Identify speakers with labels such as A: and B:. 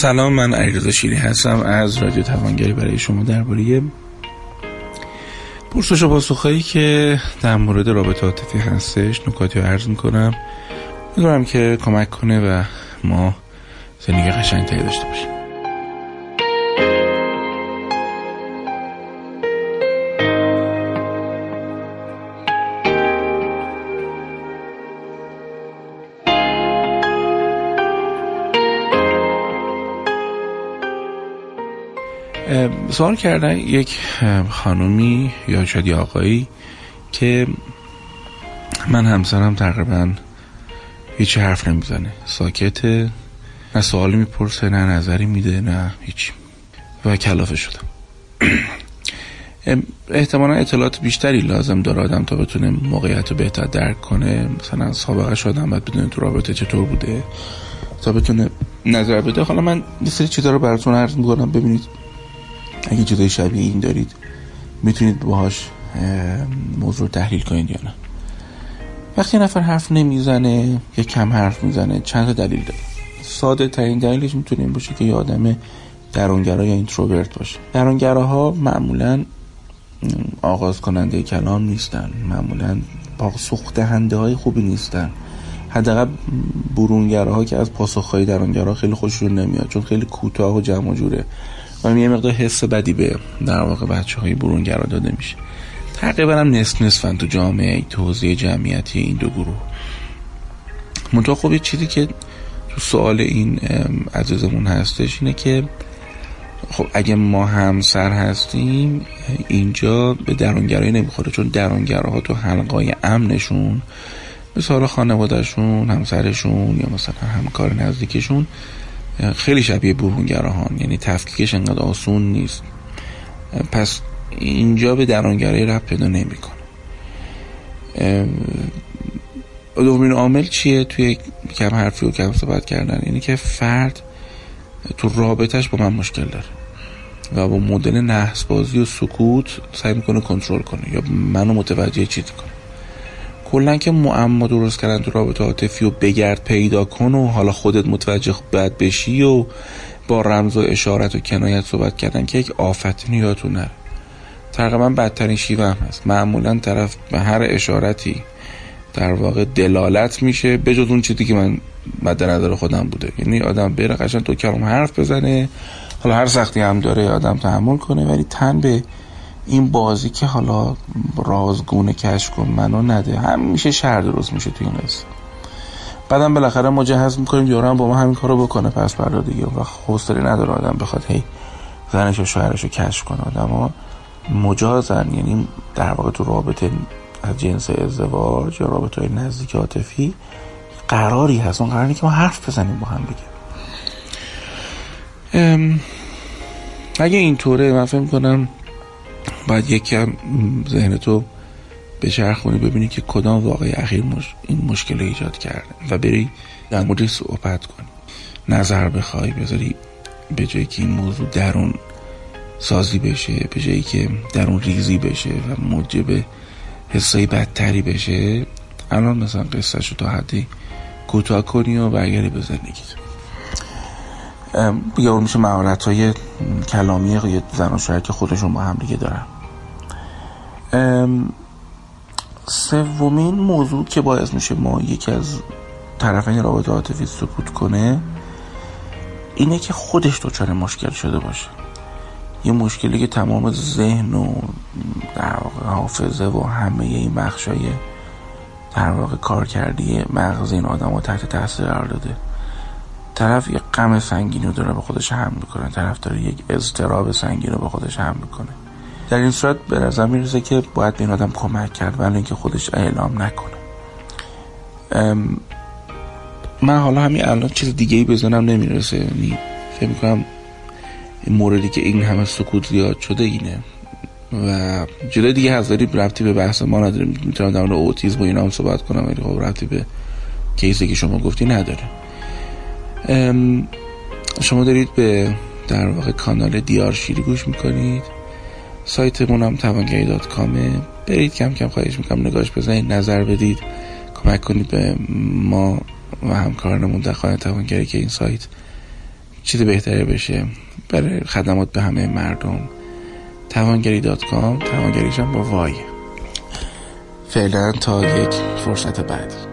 A: سلام من علیرضا شیری هستم از رادیو توانگری برای شما درباره پرسش و پاسخهایی که در مورد رابطه عاطفی هستش نکاتی رو عرض می‌کنم. می‌دونم که کمک کنه و ما زندگی قشنگتری داشته باشیم. سوال کردن یک خانومی یا شاید آقایی که من همسرم تقریبا هیچ حرف نمی‌زنه. ساکته. نه سوالی می‌پرسه نه نظری میده نه هیچ. و کلافه شدم. احتمالا اطلاعات بیشتری لازم داره آدم تا بتونه موقعیت رو بهتر درک کنه. مثلا سابقه شدم باید بدونه تو رابطه چطور بوده؟ تا بتونه نظر بده. حالا من یه سری چیزا رو براتون عرض می‌کنم. ببینید اگه چیزای شبیه این دارید می‌تونید باهاش موضوع تحلیل کنید یا نه. وقتی نفر حرف نمی‌زنه یا کم حرف می‌زنه چند تا دلیل داره. ساده ترین دلیلش می‌تونه این باشه که یه آدم درونگرا یا اینتروورت باشه. درونگراها معمولا آغاز کننده کلام نیستن. معمولا پاسخ دهنده های خوبی نیستن. حداقل برونگراها که از پاسخهای درونگرا خیلی خوششون نمیاد چون خیلی کوتاه و جمع جوره و یه مقدار حس بدی به در واقع بچه های برونگرا داده میشه. تقریبا هم نصف نصفن تو جامعه توضیح جمعیتی این دو گروه. منطقه خب یه چیزی که تو سوال این عزیزمون هستش اینه که خب اگه ما همسر هستیم اینجا به درونگرایی نمی‌خوره چون درونگراها تو حلقای امنشون مثال خانوادهشون همسرشون یا مثلا همکار نزدیکشون خیلی شبیه برونگراهان یعنی تفکیکش انقدر آسون نیست. پس اینجا به درونگرایی رب پیدا نمی‌کنه. دومین عامل چیه توی کم حرفی و کم صحبت کردن؟ اینه که فرد تو رابطش با من مشکل داره و با مدل نحس بازی و سکوت سعی می‌کنه کنترل کنه یا منو متوجه چیزی کنه. کلا که معما درست کردن تو رابطه عاطفی و بگرد پیدا کن و حالا خودت متوجه بد بشی و با رمز و اشارت و کنایت صحبت کردن که یک آفت یادتون نره تقریبا بدترین شیوه هم هست. معمولا طرف به هر اشارتی در واقع دلالت میشه به جز اون چیزی که من مد نظر خودم بوده. یعنی آدم بره قشنگ تو کلام حرف بزنه حالا هر سختی هم داره آدم تحمل کنه ولی تن به این بازی که حالا رازگونه کش کن منو نده. هم میشه شهر درست میشه تو این قصه بعدم بالاخره مجهز می‌کنیم یارو با ما همین کارو بکنه. پس بردا دیگه و حوصله نداره آدم بخواد هی زنش و شوهرش رو کشف کنه. آدم مجازن. یعنی در واقع تو رابطه از جنس ازدواج یا رابطه های نزدیک عاطفی قراری هست. اون قراری که ما حرف بزنیم با هم دیگه. اگه اینطوره من فکر کنم باید یکم ذهن تو به چرخونی ببینی که کدام واقعی اخیر مش... این مشکل ایجاد کرده و بری در مورد صحبت کنی. نظر بخوای بذاری به جایی که این موضوع درون سازی بشه به جایی که درون ریزی بشه و موجب حسای بدتری بشه. الان مثلا قصه شو تا حدی کوتاه کنی و برگری به زندگیت. یا میشه مهارت های کلامی یا زن و شوهر که خودشون با هم دیگه دارن. سومین موضوع که باعث میشه ما یکی از طرفین رابطه عاطفی سکوت کنه اینه که خودش دچار مشکل شده باشه. یه مشکلی که تمام ذهن و در واقع حافظه و همه این بخشای در واقع کار کردی مغز این آدم رو تحت تاثیر قرار داده. طرف یه غم سنگین رو داره به خودش هم می‌کنه طرف داره یک اضطراب سنگین رو به خودش هم می‌کنه. در این صورت به نظر می‌رسه که باید به این آدم کمک کرد ولی اینکه خودش اعلام نکنه. من حالا همین الان چیز دیگه ای بزنم نمی‌رسه. یعنی فکر می‌کنم این موردی که این همه سکوت زیاد شده اینه. و جلوی دیگه هست داری به بحث ما نداریم می‌تونم در مورد اوتیزم و اینا هم صحبت کنم ولی خب ربطی به کیسی که شما گفتی نداره. شما دارید به در واقع کانال دیار شیری گوش می‌کنید. سایتمون هم توانگری دات کامه برید کم کم خواهش می‌کنم نگاش بزنید نظر بدید. کمک کنید به ما و همکارانمون در خانه توانگری که این سایت چیز بهتری بشه. برای خدمات به همه مردم. توانگری دات کام توانگریشم با وای. فعلا تا یک فرصت بعدی.